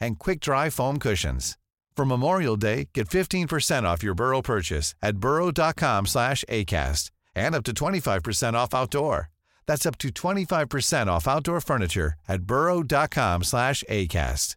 and quick-dry foam cushions. For Memorial Day, get 15% off your Burrow purchase at burrow.com slash ACAST and up to 25% off outdoor. That's up to 25% off outdoor furniture at burrow.com slash ACAST.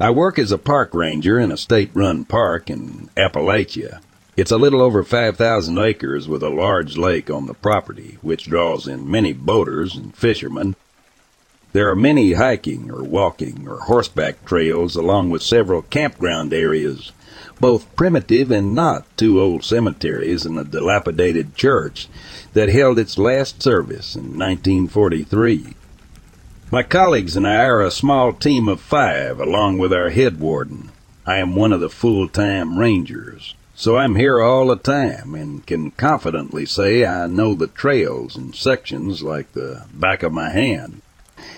I work as a park ranger in a state-run park in Appalachia. It's a little over 5,000 acres with a large lake on the property, which draws in many boaters and fishermen. There are many hiking or walking or horseback trails along with several campground areas, both primitive and not two old cemeteries and a dilapidated church that held its last service in 1943. My colleagues and I are a small team of five, along with our head warden. I am one of the full-time rangers, so I'm here all the time and can confidently say I know the trails and sections like the back of my hand.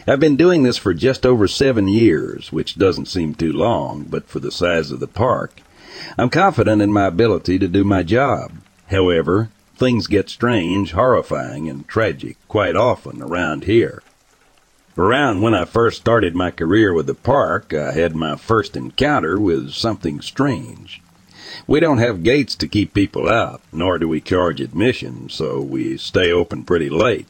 I've been doing this for just over seven years, which doesn't seem too long, but for the size of the park, I'm confident in my ability to do my job. However, things get strange, horrifying, and tragic quite often around here. Around when I first started my career with the park, I had my first encounter with something strange. We don't have gates to keep people out, nor do we charge admission, so we stay open pretty late.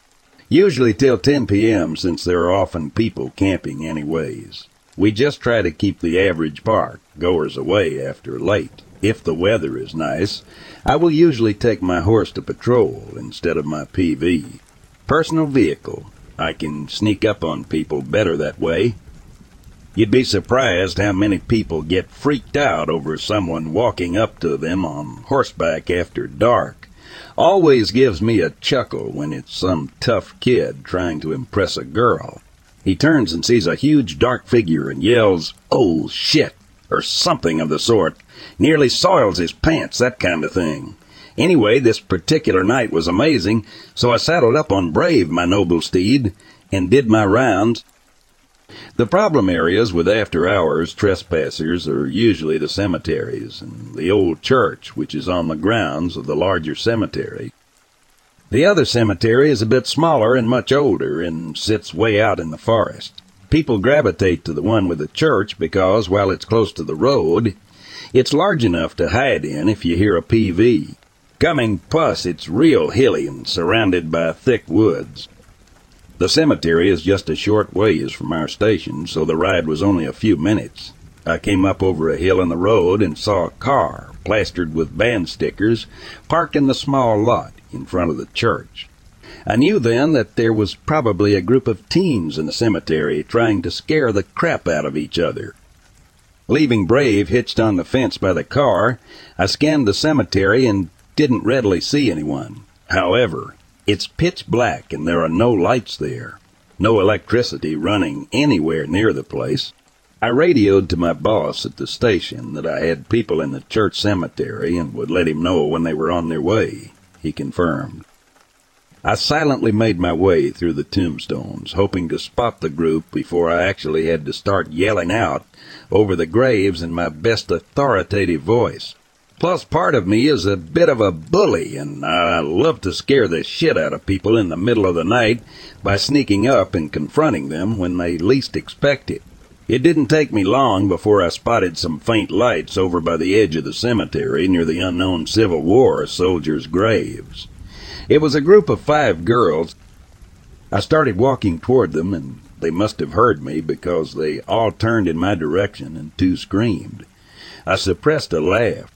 Usually till 10 p.m. since there are often people camping anyways. We just try to keep the average park goers away after late. If the weather is nice, I will usually take my horse to patrol instead of my PV. Personal vehicle, I can sneak up on people better that way. You'd be surprised how many people get freaked out over someone walking up to them on horseback after dark. Always gives me a chuckle when it's some tough kid trying to impress a girl. He turns and sees a huge dark figure and yells, Oh shit, or something of the sort. Nearly soils his pants, that kind of thing. Anyway, this particular night was amazing, so I saddled up on Brave, my noble steed, and did my rounds. The problem areas with after hours trespassers are usually the cemeteries and the old church, which is on the grounds of the larger cemetery. The other cemetery is a bit smaller and much older and sits way out in the forest. People gravitate to the one with the church because, while it's close to the road, It's large enough to hide in if you hear a PV. Coming plus, it's real hilly and surrounded by thick woods. The cemetery is just a short ways from our station, so the ride was only a few minutes. I came up over a hill in the road and saw a car, plastered with band stickers, parked in the small lot in front of the church. I knew then that there was probably a group of teens in the cemetery trying to scare the crap out of each other. Leaving Brave hitched on the fence by the car, I scanned the cemetery and didn't readily see anyone. However, it's pitch black and there are no lights there, no electricity running anywhere near the place. I radioed to my boss at the station that I had people in the church cemetery and would let him know when they were on their way, he confirmed. I silently made my way through the tombstones, hoping to spot the group before I actually had to start yelling out over the graves in my best authoritative voice. Plus, part of me is a bit of a bully, and I love to scare the shit out of people in the middle of the night by sneaking up and confronting them when they least expect it. It didn't take me long before I spotted some faint lights over by the edge of the cemetery near the unknown Civil War soldiers' graves. It was a group of five girls. I started walking toward them, and they must have heard me because they all turned in my direction and two screamed. I suppressed a laugh.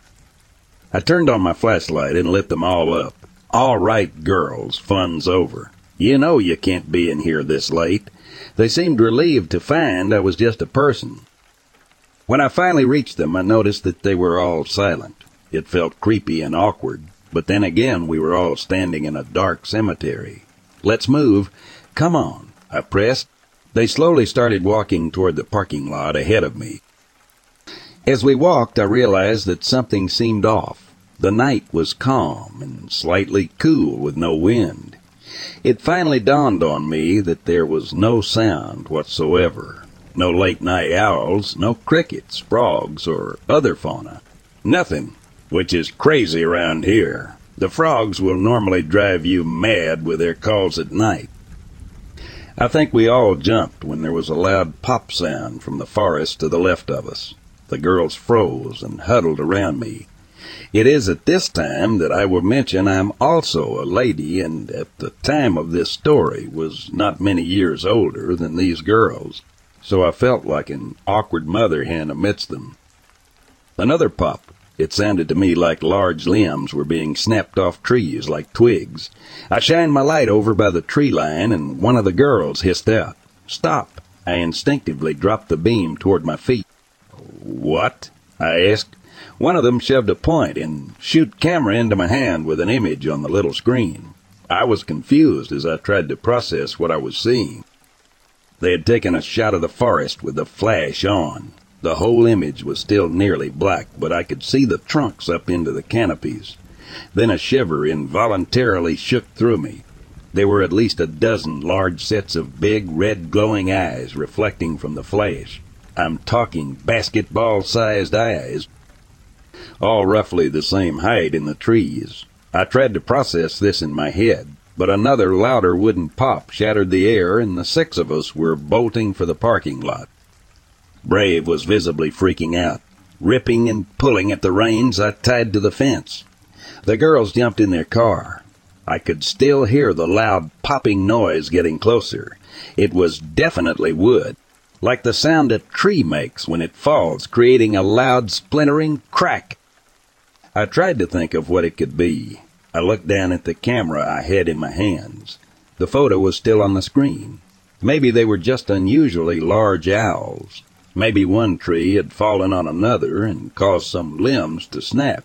I turned on my flashlight and lit them all up. All right, girls, fun's over. You know you can't be in here this late. They seemed relieved to find I was just a person. When I finally reached them, I noticed that they were all silent. It felt creepy and awkward, but then again, we were all standing in a dark cemetery. Let's move. Come on, I pressed. They slowly started walking toward the parking lot ahead of me. As we walked, I realized that something seemed off. The night was calm and slightly cool with no wind. It finally dawned on me that there was no sound whatsoever. No late night owls, no crickets, frogs, or other fauna. Nothing which is crazy around here. The frogs will normally drive you mad with their calls at night. I think we all jumped when there was a loud pop sound from the forest to the left of us. The girls froze and huddled around me. It is at this time that I will mention I'm also a lady and at the time of this story was not many years older than these girls, so I felt like an awkward mother hen amidst them. Another pop it sounded to me like large limbs were being snapped off trees like twigs. I shined my light over by the tree line, and one of the girls hissed out, Stop! I instinctively dropped the beam toward my feet. What? I asked. One of them shoved a point and shoot camera into my hand with an image on the little screen. I was confused as I tried to process what I was seeing. They had taken a shot of the forest with the flash on. The whole image was still nearly black, but I could see the trunks up into the canopies. Then a shiver involuntarily shook through me. There were at least a dozen large sets of big, red, glowing eyes reflecting from the flash. I'm talking basketball sized eyes, all roughly the same height in the trees. I tried to process this in my head, but another louder wooden pop shattered the air, and the six of us were bolting for the parking lot. Brave was visibly freaking out. Ripping and pulling at the reins I tied to the fence. The girls jumped in their car. I could still hear the loud popping noise getting closer. It was definitely wood, like the sound a tree makes when it falls, creating a loud splintering crack. I tried to think of what it could be. I looked down at the camera I had in my hands. The photo was still on the screen. Maybe they were just unusually large owls. Maybe one tree had fallen on another and caused some limbs to snap.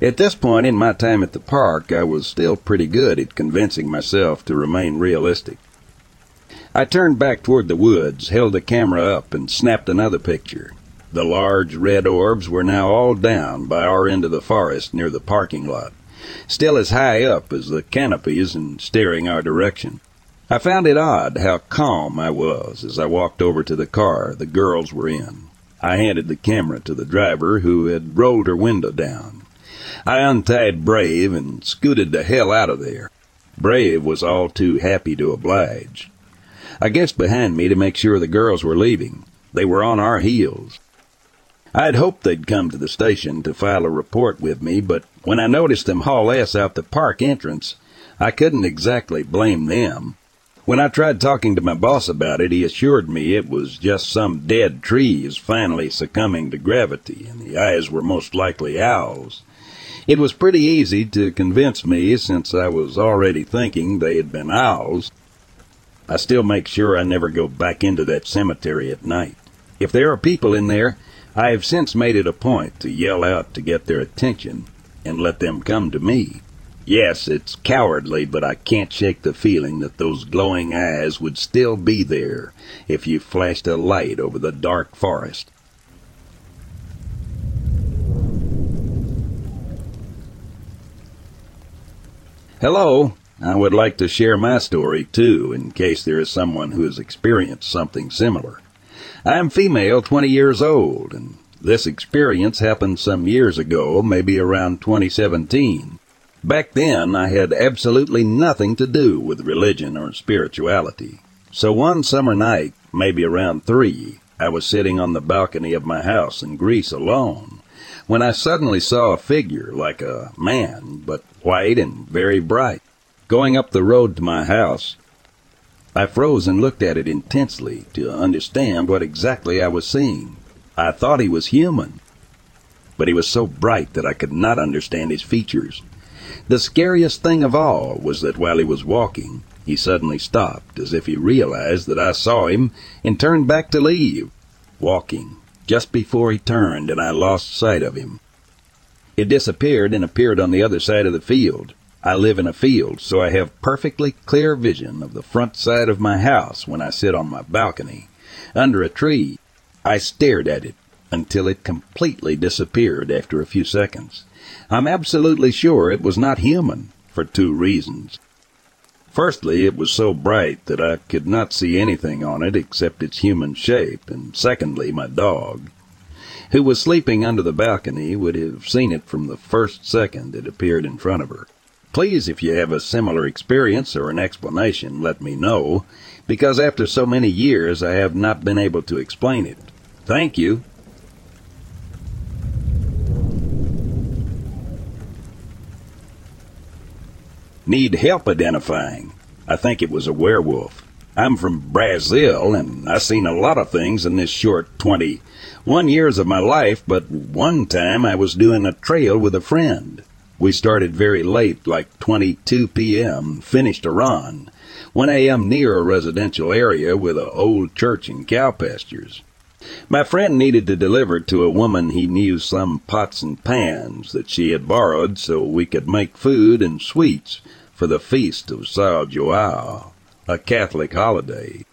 At this point in my time at the park, I was still pretty good at convincing myself to remain realistic. I turned back toward the woods, held the camera up, and snapped another picture. The large red orbs were now all down by our end of the forest near the parking lot, still as high up as the canopies and staring our direction. I found it odd how calm I was as I walked over to the car the girls were in. I handed the camera to the driver, who had rolled her window down. I untied Brave and scooted the hell out of there. Brave was all too happy to oblige. I guessed behind me to make sure the girls were leaving. They were on our heels. I had hoped they'd come to the station to file a report with me, but when I noticed them haul ass out the park entrance, I couldn't exactly blame them. When I tried talking to my boss about it, he assured me it was just some dead trees finally succumbing to gravity, and the eyes were most likely owls. It was pretty easy to convince me since I was already thinking they had been owls. I still make sure I never go back into that cemetery at night. If there are people in there, I have since made it a point to yell out to get their attention and let them come to me. Yes, it's cowardly, but I can't shake the feeling that those glowing eyes would still be there if you flashed a light over the dark forest. Hello. I would like to share my story too, in case there is someone who has experienced something similar. I am female, 20 years old, and this experience happened some years ago, maybe around 2017. Back then, I had absolutely nothing to do with religion or spirituality. So one summer night, maybe around three, I was sitting on the balcony of my house in Greece alone, when I suddenly saw a figure like a man, but white and very bright, going up the road to my house. I froze and looked at it intensely to understand what exactly I was seeing. I thought he was human, but he was so bright that I could not understand his features. The scariest thing of all was that while he was walking, he suddenly stopped as if he realized that I saw him and turned back to leave, walking just before he turned and I lost sight of him. It disappeared and appeared on the other side of the field. I live in a field, so I have perfectly clear vision of the front side of my house when I sit on my balcony. Under a tree, I stared at it until it completely disappeared after a few seconds. I'm absolutely sure it was not human for two reasons. Firstly, it was so bright that I could not see anything on it except its human shape, and secondly, my dog, who was sleeping under the balcony, would have seen it from the first second it appeared in front of her. Please, if you have a similar experience or an explanation, let me know, because after so many years I have not been able to explain it. Thank you. Need help identifying. I think it was a werewolf. I'm from Brazil, and I've seen a lot of things in this short 21 years of my life, but one time I was doing a trail with a friend. We started very late, like 22 p.m., finished around 1 a.m. near a residential area with an old church and cow pastures. My friend needed to deliver to a woman he knew some pots and pans that she had borrowed so we could make food and sweets for the feast of São João, a Catholic holiday.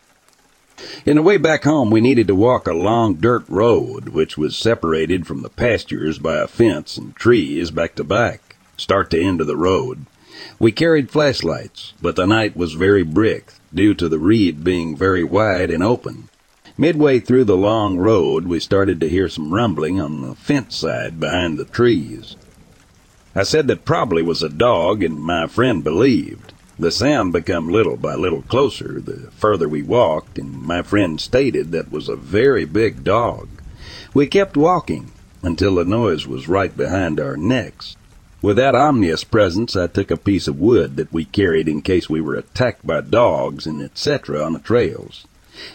In the way back home, we needed to walk a long dirt road, which was separated from the pastures by a fence and trees back to back, start to end of the road. We carried flashlights, but the night was very brick, due to the reed being very wide and open. Midway through the long road, we started to hear some rumbling on the fence side behind the trees. I said that probably was a dog, and my friend believed. The sound became little by little closer the further we walked, and my friend stated that was a very big dog. We kept walking until the noise was right behind our necks. With that ominous presence, I took a piece of wood that we carried in case we were attacked by dogs and etc. on the trails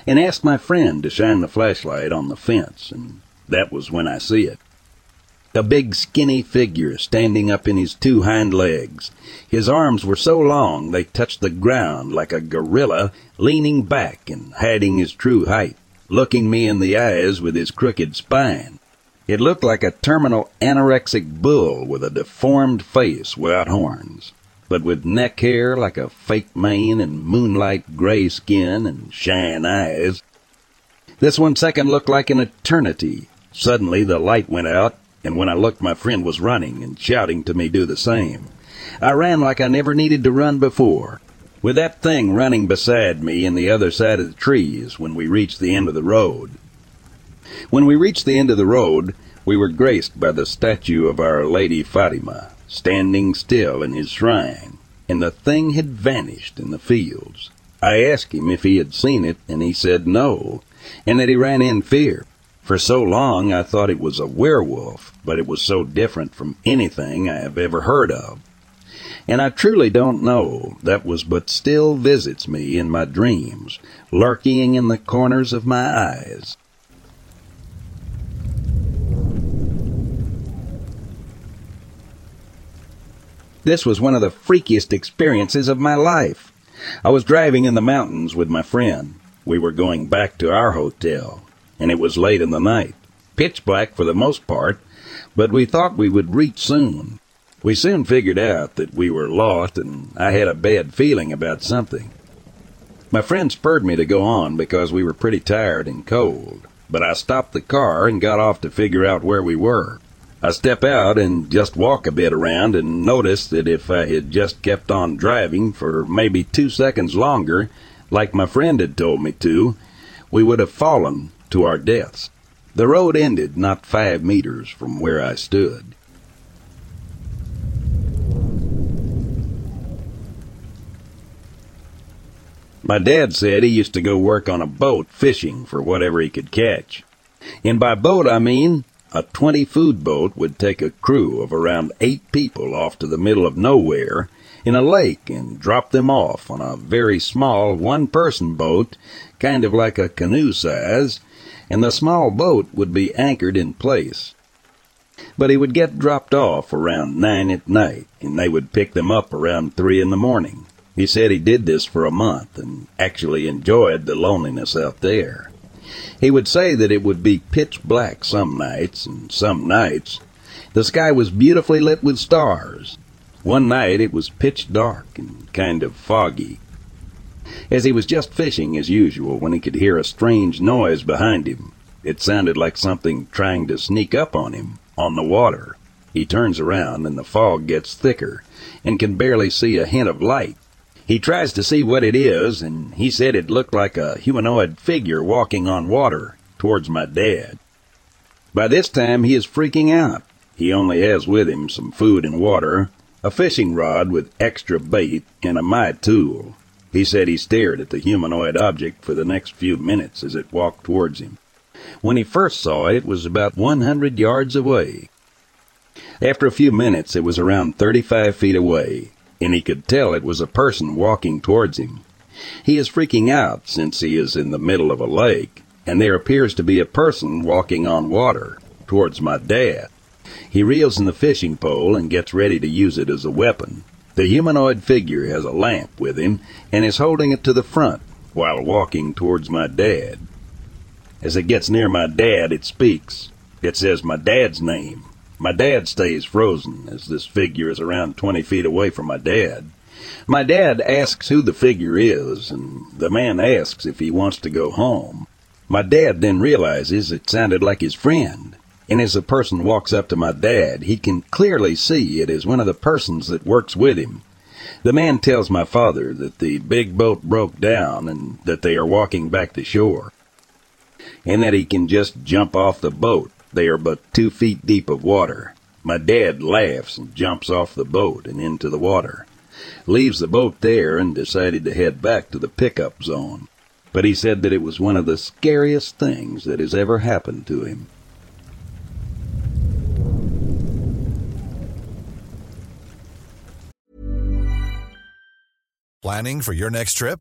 and asked my friend to shine the flashlight on the fence, and that was when I see it. A big skinny figure standing up in his two hind legs. His arms were so long they touched the ground like a gorilla leaning back and hiding his true height, looking me in the eyes with his crooked spine. It looked like a terminal anorexic bull with a deformed face without horns but with neck hair like a fake mane and moonlight gray skin and shine eyes. This one second looked like an eternity. Suddenly the light went out, and when I looked, my friend was running and shouting to me do the same. I ran like I never needed to run before, with that thing running beside me in the other side of the trees when we reached the end of the road. When we reached the end of the road, we were graced by the statue of Our Lady Fatima standing still in his shrine, and the thing had vanished in the fields. I asked him if he had seen it, and he said no, and that he ran in fear. For so long I thought it was a werewolf, but it was so different from anything I have ever heard of. And I truly don't know that was but still visits me in my dreams, lurking in the corners of my eyes. This was one of the freakiest experiences of my life. I was driving in the mountains with my friend. We were going back to our hotel, and it was late in the night. Pitch black for the most part, but we thought we would reach soon. We soon figured out that we were lost, and I had a bad feeling about something. My friend spurred me to go on because we were pretty tired and cold, but I stopped the car and got off to figure out where we were. I step out and just walk a bit around and notice that if I had just kept on driving for maybe two seconds longer, like my friend had told me to, we would have fallen to our deaths. The road ended not five meters from where I stood. My dad said he used to go work on a boat fishing for whatever he could catch. And by boat I mean a 20 food boat would take a crew of around eight people off to the middle of nowhere in a lake and drop them off on a very small one person boat, kind of like a canoe size, and the small boat would be anchored in place. But he would get dropped off around nine at night, and they would pick them up around three in the morning. He said he did this for a month and actually enjoyed the loneliness out there. He would say that it would be pitch black some nights, and some nights the sky was beautifully lit with stars. One night it was pitch dark and kind of foggy. As he was just fishing as usual when he could hear a strange noise behind him. It sounded like something trying to sneak up on him, on the water. He turns around and the fog gets thicker and can barely see a hint of light. He tries to see what it is, and he said it looked like a humanoid figure walking on water towards my dad. By this time, he is freaking out. He only has with him some food and water, a fishing rod with extra bait, and a my tool. He said he stared at the humanoid object for the next few minutes as it walked towards him. When he first saw it, it was about 100 yards away. After a few minutes, it was around 35 feet away, and he could tell it was a person walking towards him. He is freaking out since he is in the middle of a lake, and there appears to be a person walking on water towards my dad. He reels in the fishing pole and gets ready to use it as a weapon. The humanoid figure has a lamp with him and is holding it to the front while walking towards my dad. As it gets near my dad, it speaks. It says my dad's name, my dad stays frozen as this figure is around 20 feet away from my dad. My dad asks who the figure is, and the man asks if he wants to go home. My dad then realizes it sounded like his friend, and as the person walks up to my dad, he can clearly see it is one of the persons that works with him. The man tells my father that the big boat broke down and that they are walking back to shore, and that he can just jump off the boat they are but two feet deep of water. My dad laughs and jumps off the boat and into the water. Leaves the boat there and decided to head back to the pickup zone. But he said that it was one of the scariest things that has ever happened to him. Planning for your next trip?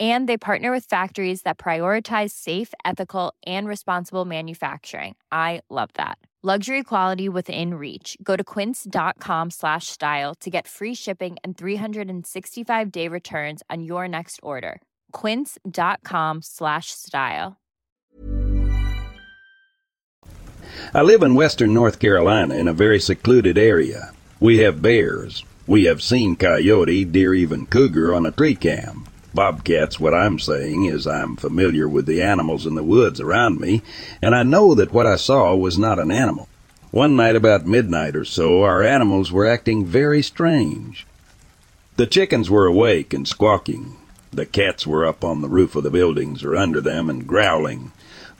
And they partner with factories that prioritize safe, ethical, and responsible manufacturing. I love that. Luxury quality within reach. Go to quince.com slash style to get free shipping and 365 day returns on your next order. quince.com slash style. I live in western North Carolina in a very secluded area. We have bears. We have seen coyote, deer, even cougar on a tree cam. Bobcats, what I'm saying is I'm familiar with the animals in the woods around me, and I know that what I saw was not an animal. One night about midnight or so, our animals were acting very strange. The chickens were awake and squawking. The cats were up on the roof of the buildings or under them and growling.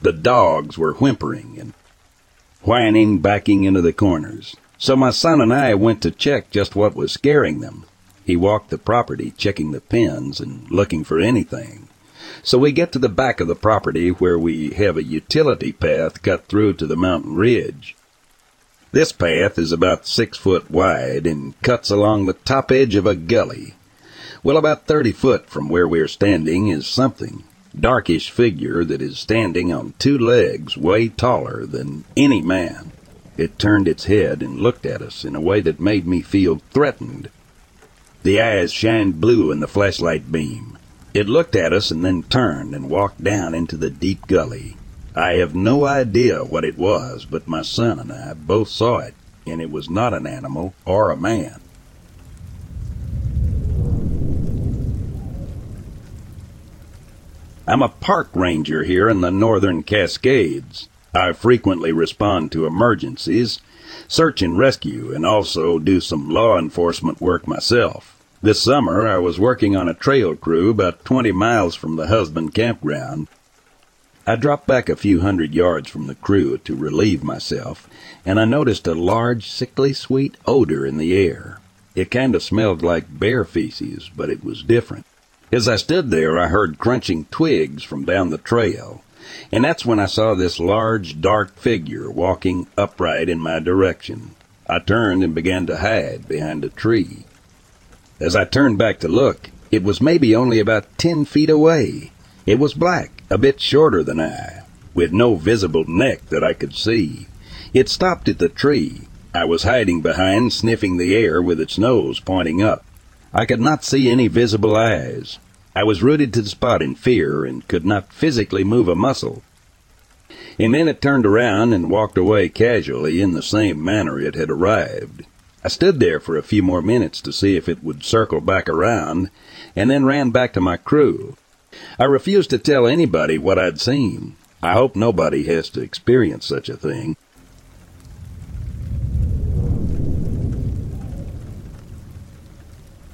The dogs were whimpering and whining, backing into the corners. So my son and I went to check just what was scaring them. He walked the property, checking the pens and looking for anything. So we get to the back of the property where we have a utility path cut through to the mountain ridge. This path is about six foot wide and cuts along the top edge of a gully. Well, about thirty foot from where we're standing is something, darkish figure that is standing on two legs way taller than any man. It turned its head and looked at us in a way that made me feel threatened. The eyes shined blue in the flashlight beam. It looked at us and then turned and walked down into the deep gully. I have no idea what it was, but my son and I both saw it, and it was not an animal or a man. I'm a park ranger here in the northern Cascades. I frequently respond to emergencies, search and rescue, and also do some law enforcement work myself. This summer, I was working on a trail crew about 20 miles from the husband campground I dropped back a few hundred yards from the crew to relieve myself, and I noticed a large, sickly sweet odor in the air. It kind of smelled like bear feces, but it was different. As I stood there, I heard crunching twigs from down the trail, and that's when I saw this large, dark figure walking upright in my direction. I turned and began to hide behind a tree. As I turned back to look, it was maybe only about ten feet away. It was black, a bit shorter than I, with no visible neck that I could see. It stopped at the tree I was hiding behind, sniffing the air with its nose pointing up. I could not see any visible eyes. I was rooted to the spot in fear and could not physically move a muscle. And then it turned around and walked away casually in the same manner it had arrived. I stood there for a few more minutes to see if it would circle back around, and then ran back to my crew. I refused to tell anybody what I'd seen. I hope nobody has to experience such a thing.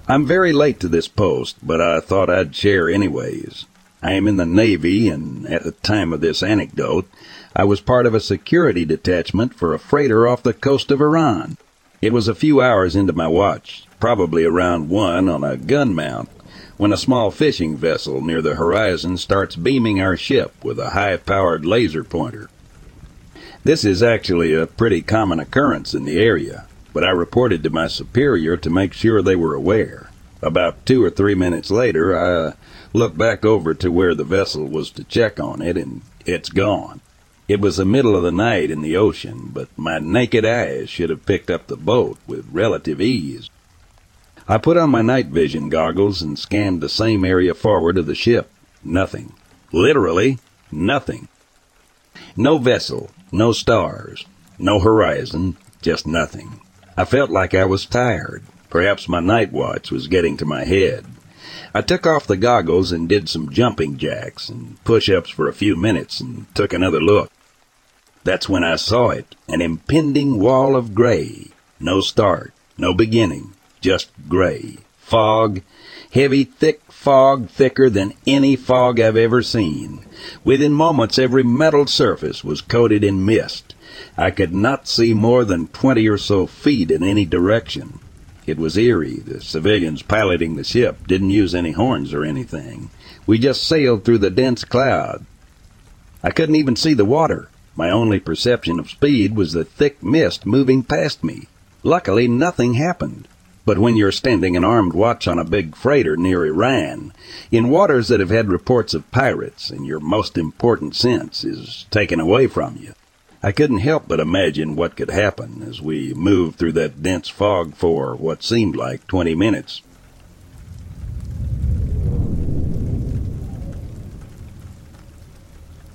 I'm very late to this post, but I thought I'd share anyways. I am in the Navy, and at the time of this anecdote, I was part of a security detachment for a freighter off the coast of Iran. It was a few hours into my watch, probably around one on a gun mount, when a small fishing vessel near the horizon starts beaming our ship with a high powered laser pointer. This is actually a pretty common occurrence in the area, but I reported to my superior to make sure they were aware. About two or three minutes later, I uh, looked back over to where the vessel was to check on it, and it's gone. It was the middle of the night in the ocean, but my naked eyes should have picked up the boat with relative ease. I put on my night vision goggles and scanned the same area forward of the ship. Nothing. Literally nothing. No vessel, no stars, no horizon, just nothing. I felt like I was tired. Perhaps my night watch was getting to my head. I took off the goggles and did some jumping jacks and push-ups for a few minutes and took another look. That's when I saw it, an impending wall of gray. No start, no beginning, just gray. Fog, heavy, thick fog, thicker than any fog I've ever seen. Within moments, every metal surface was coated in mist. I could not see more than twenty or so feet in any direction. It was eerie. The civilians piloting the ship didn't use any horns or anything. We just sailed through the dense cloud. I couldn't even see the water. My only perception of speed was the thick mist moving past me. Luckily, nothing happened. But when you're standing an armed watch on a big freighter near Iran, in waters that have had reports of pirates, and your most important sense is taken away from you, I couldn't help but imagine what could happen as we moved through that dense fog for what seemed like 20 minutes.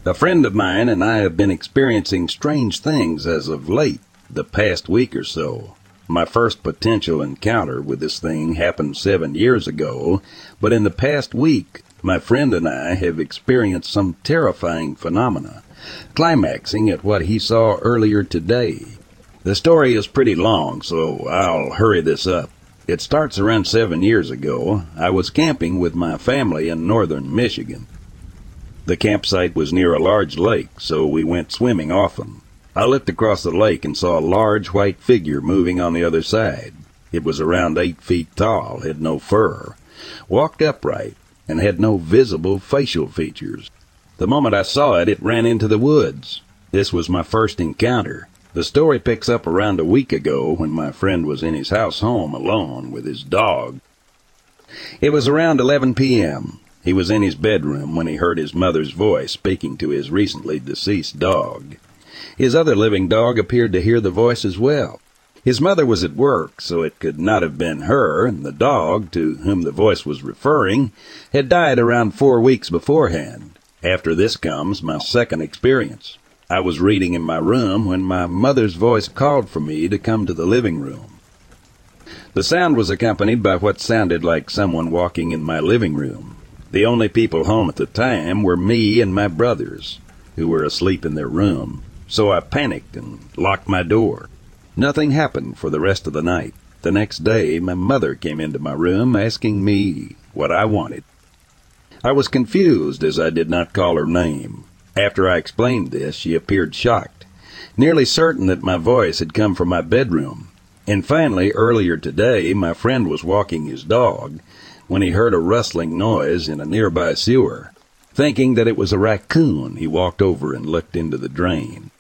A friend of mine and I have been experiencing strange things as of late, the past week or so. My first potential encounter with this thing happened seven years ago, but in the past week, my friend and I have experienced some terrifying phenomena, climaxing at what he saw earlier today. The story is pretty long, so I'll hurry this up. It starts around seven years ago. I was camping with my family in northern Michigan. The campsite was near a large lake, so we went swimming often. I looked across the lake and saw a large white figure moving on the other side. It was around eight feet tall, had no fur, walked upright, and had no visible facial features. The moment I saw it, it ran into the woods. This was my first encounter. The story picks up around a week ago when my friend was in his house home alone with his dog. It was around 11 p.m. He was in his bedroom when he heard his mother's voice speaking to his recently deceased dog. His other living dog appeared to hear the voice as well. His mother was at work, so it could not have been her, and the dog, to whom the voice was referring, had died around four weeks beforehand. After this comes my second experience. I was reading in my room when my mother's voice called for me to come to the living room. The sound was accompanied by what sounded like someone walking in my living room. The only people home at the time were me and my brothers, who were asleep in their room, so I panicked and locked my door. Nothing happened for the rest of the night. The next day, my mother came into my room asking me what I wanted. I was confused as I did not call her name. After I explained this, she appeared shocked, nearly certain that my voice had come from my bedroom. And finally, earlier today, my friend was walking his dog, when he heard a rustling noise in a nearby sewer. Thinking that it was a raccoon, he walked over and looked into the drain.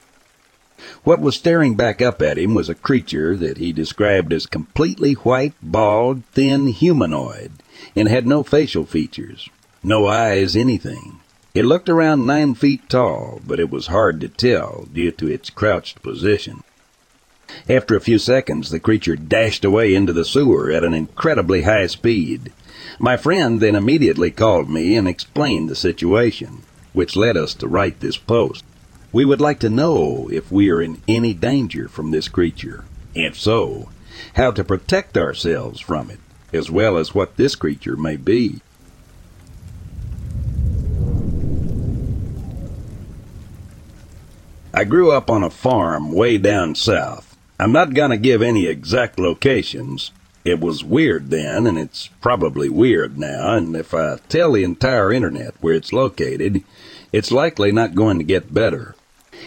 What was staring back up at him was a creature that he described as completely white, bald, thin humanoid, and had no facial features, no eyes, anything. It looked around nine feet tall, but it was hard to tell due to its crouched position. After a few seconds, the creature dashed away into the sewer at an incredibly high speed. My friend then immediately called me and explained the situation, which led us to write this post. We would like to know if we are in any danger from this creature. If so, how to protect ourselves from it, as well as what this creature may be. I grew up on a farm way down south. I'm not to give any exact locations, it was weird then, and it's probably weird now, and if I tell the entire internet where it's located, it's likely not going to get better.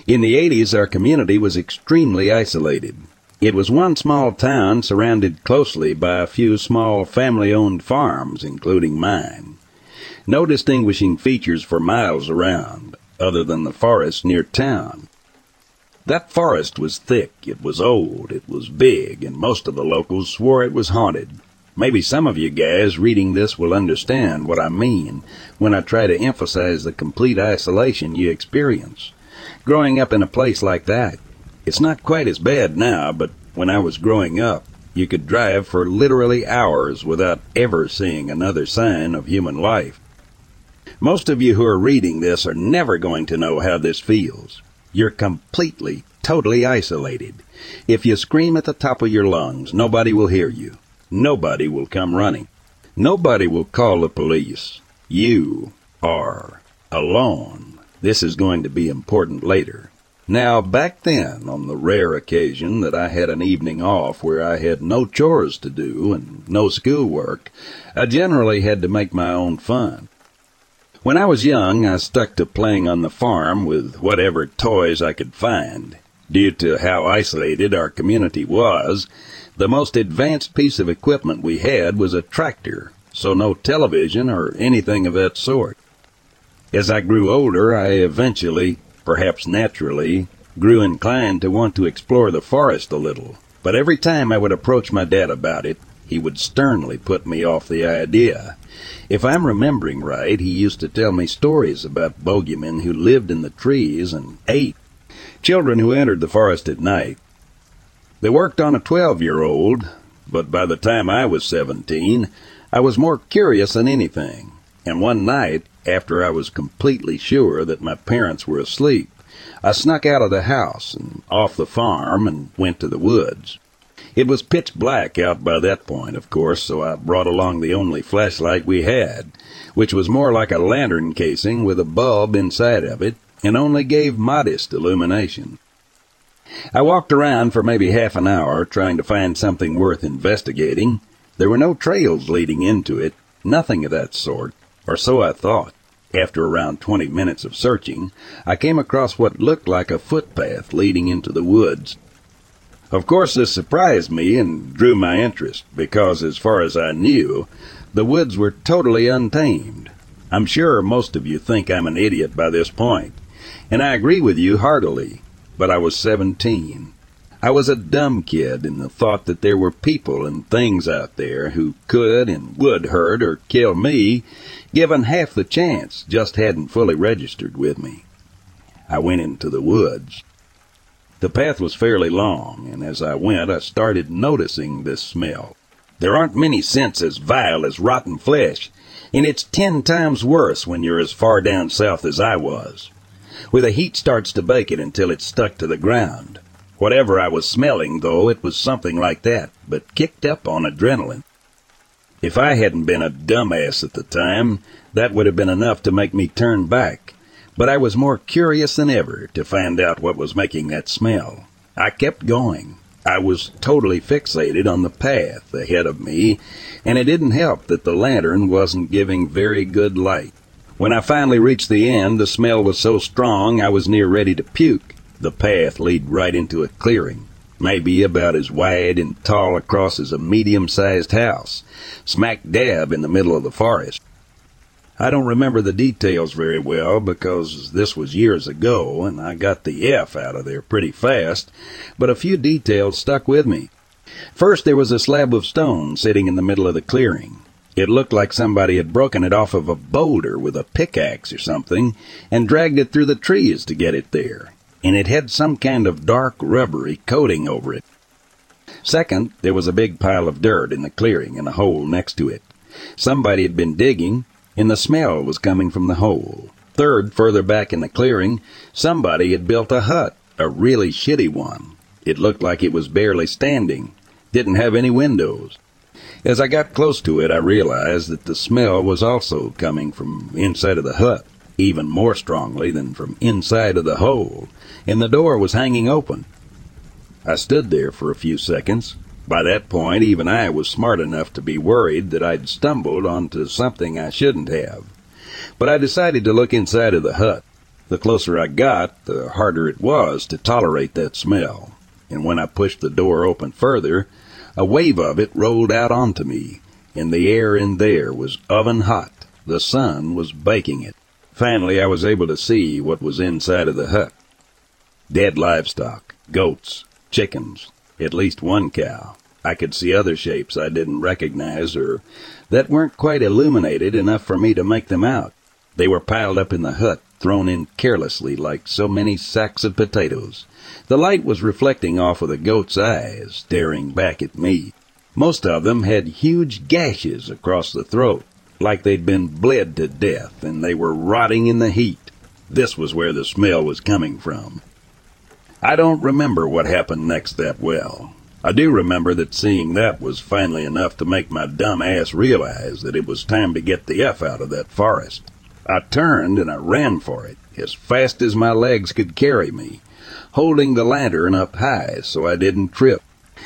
In the 80s, our community was extremely isolated. It was one small town surrounded closely by a few small family owned farms, including mine. No distinguishing features for miles around, other than the forest near town. That forest was thick, it was old, it was big, and most of the locals swore it was haunted. Maybe some of you guys reading this will understand what I mean when I try to emphasize the complete isolation you experience. Growing up in a place like that, it's not quite as bad now, but when I was growing up, you could drive for literally hours without ever seeing another sign of human life. Most of you who are reading this are never going to know how this feels. You're completely, totally isolated. If you scream at the top of your lungs, nobody will hear you. Nobody will come running. Nobody will call the police. You are alone. This is going to be important later. Now, back then, on the rare occasion that I had an evening off where I had no chores to do and no schoolwork, I generally had to make my own fun. When I was young, I stuck to playing on the farm with whatever toys I could find. Due to how isolated our community was, the most advanced piece of equipment we had was a tractor, so no television or anything of that sort. As I grew older, I eventually, perhaps naturally, grew inclined to want to explore the forest a little. But every time I would approach my dad about it, he would sternly put me off the idea. If I'm remembering right, he used to tell me stories about bogeymen who lived in the trees and ate children who entered the forest at night. They worked on a 12 year old, but by the time I was 17, I was more curious than anything. And one night, after I was completely sure that my parents were asleep, I snuck out of the house and off the farm and went to the woods. It was pitch black out by that point, of course, so I brought along the only flashlight we had, which was more like a lantern casing with a bulb inside of it and only gave modest illumination. I walked around for maybe half an hour trying to find something worth investigating. There were no trails leading into it, nothing of that sort, or so I thought. After around twenty minutes of searching, I came across what looked like a footpath leading into the woods. Of course, this surprised me and drew my interest, because as far as I knew, the woods were totally untamed. I'm sure most of you think I'm an idiot by this point, and I agree with you heartily, but I was seventeen. I was a dumb kid in the thought that there were people and things out there who could and would hurt or kill me, given half the chance, just hadn't fully registered with me. I went into the woods. The path was fairly long, and as I went, I started noticing this smell. There aren't many scents as vile as rotten flesh, and it's ten times worse when you're as far down south as I was. Where the heat starts to bake it until it's stuck to the ground. Whatever I was smelling, though, it was something like that, but kicked up on adrenaline. If I hadn't been a dumbass at the time, that would have been enough to make me turn back but I was more curious than ever to find out what was making that smell. I kept going. I was totally fixated on the path ahead of me, and it didn't help that the lantern wasn't giving very good light. When I finally reached the end, the smell was so strong I was near ready to puke. The path led right into a clearing, maybe about as wide and tall across as a medium-sized house, smack dab in the middle of the forest. I don't remember the details very well because this was years ago and I got the F out of there pretty fast, but a few details stuck with me. First, there was a slab of stone sitting in the middle of the clearing. It looked like somebody had broken it off of a boulder with a pickaxe or something and dragged it through the trees to get it there, and it had some kind of dark rubbery coating over it. Second, there was a big pile of dirt in the clearing and a hole next to it. Somebody had been digging and the smell was coming from the hole. Third, further back in the clearing, somebody had built a hut, a really shitty one. It looked like it was barely standing, didn't have any windows. As I got close to it, I realized that the smell was also coming from inside of the hut, even more strongly than from inside of the hole, and the door was hanging open. I stood there for a few seconds, by that point, even I was smart enough to be worried that I'd stumbled onto something I shouldn't have. But I decided to look inside of the hut. The closer I got, the harder it was to tolerate that smell. And when I pushed the door open further, a wave of it rolled out onto me, and the air in there was oven hot. The sun was baking it. Finally, I was able to see what was inside of the hut. Dead livestock, goats, chickens, at least one cow. I could see other shapes I didn't recognize or that weren't quite illuminated enough for me to make them out. They were piled up in the hut, thrown in carelessly like so many sacks of potatoes. The light was reflecting off of the goat's eyes, staring back at me. Most of them had huge gashes across the throat, like they'd been bled to death, and they were rotting in the heat. This was where the smell was coming from. I don't remember what happened next that well. I do remember that seeing that was finally enough to make my dumb ass realize that it was time to get the F out of that forest. I turned and I ran for it, as fast as my legs could carry me, holding the lantern up high so I didn't trip.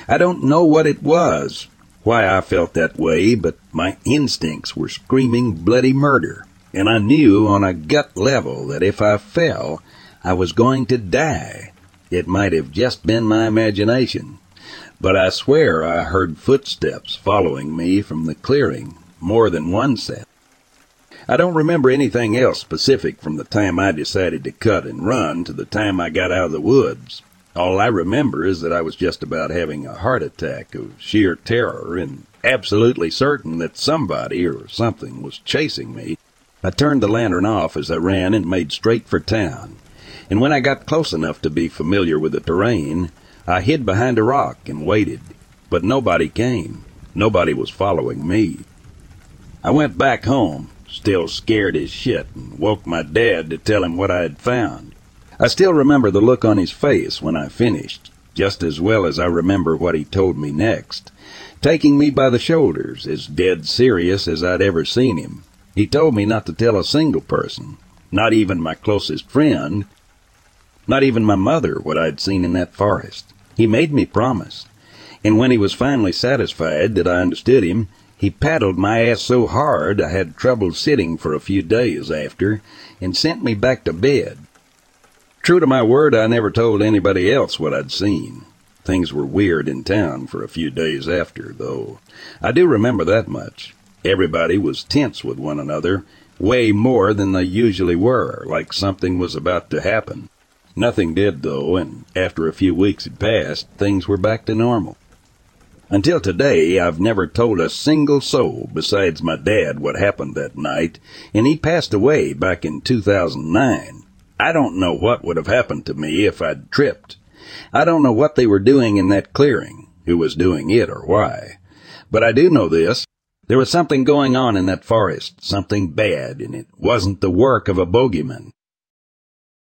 I don't know what it was, why I felt that way, but my instincts were screaming bloody murder, and I knew on a gut level that if I fell, I was going to die. It might have just been my imagination, but I swear I heard footsteps following me from the clearing more than one set. I don't remember anything else specific from the time I decided to cut and run to the time I got out of the woods. All I remember is that I was just about having a heart attack of sheer terror and absolutely certain that somebody or something was chasing me. I turned the lantern off as I ran and made straight for town and when I got close enough to be familiar with the terrain, I hid behind a rock and waited. But nobody came. Nobody was following me. I went back home, still scared as shit, and woke my dad to tell him what I had found. I still remember the look on his face when I finished, just as well as I remember what he told me next, taking me by the shoulders, as dead serious as I'd ever seen him. He told me not to tell a single person, not even my closest friend, not even my mother, what I'd seen in that forest. He made me promise. And when he was finally satisfied that I understood him, he paddled my ass so hard I had trouble sitting for a few days after, and sent me back to bed. True to my word, I never told anybody else what I'd seen. Things were weird in town for a few days after, though. I do remember that much. Everybody was tense with one another, way more than they usually were, like something was about to happen. Nothing did, though, and after a few weeks had passed, things were back to normal. Until today, I've never told a single soul besides my dad what happened that night, and he passed away back in 2009. I don't know what would have happened to me if I'd tripped. I don't know what they were doing in that clearing, who was doing it or why. But I do know this. There was something going on in that forest, something bad, and it wasn't the work of a bogeyman.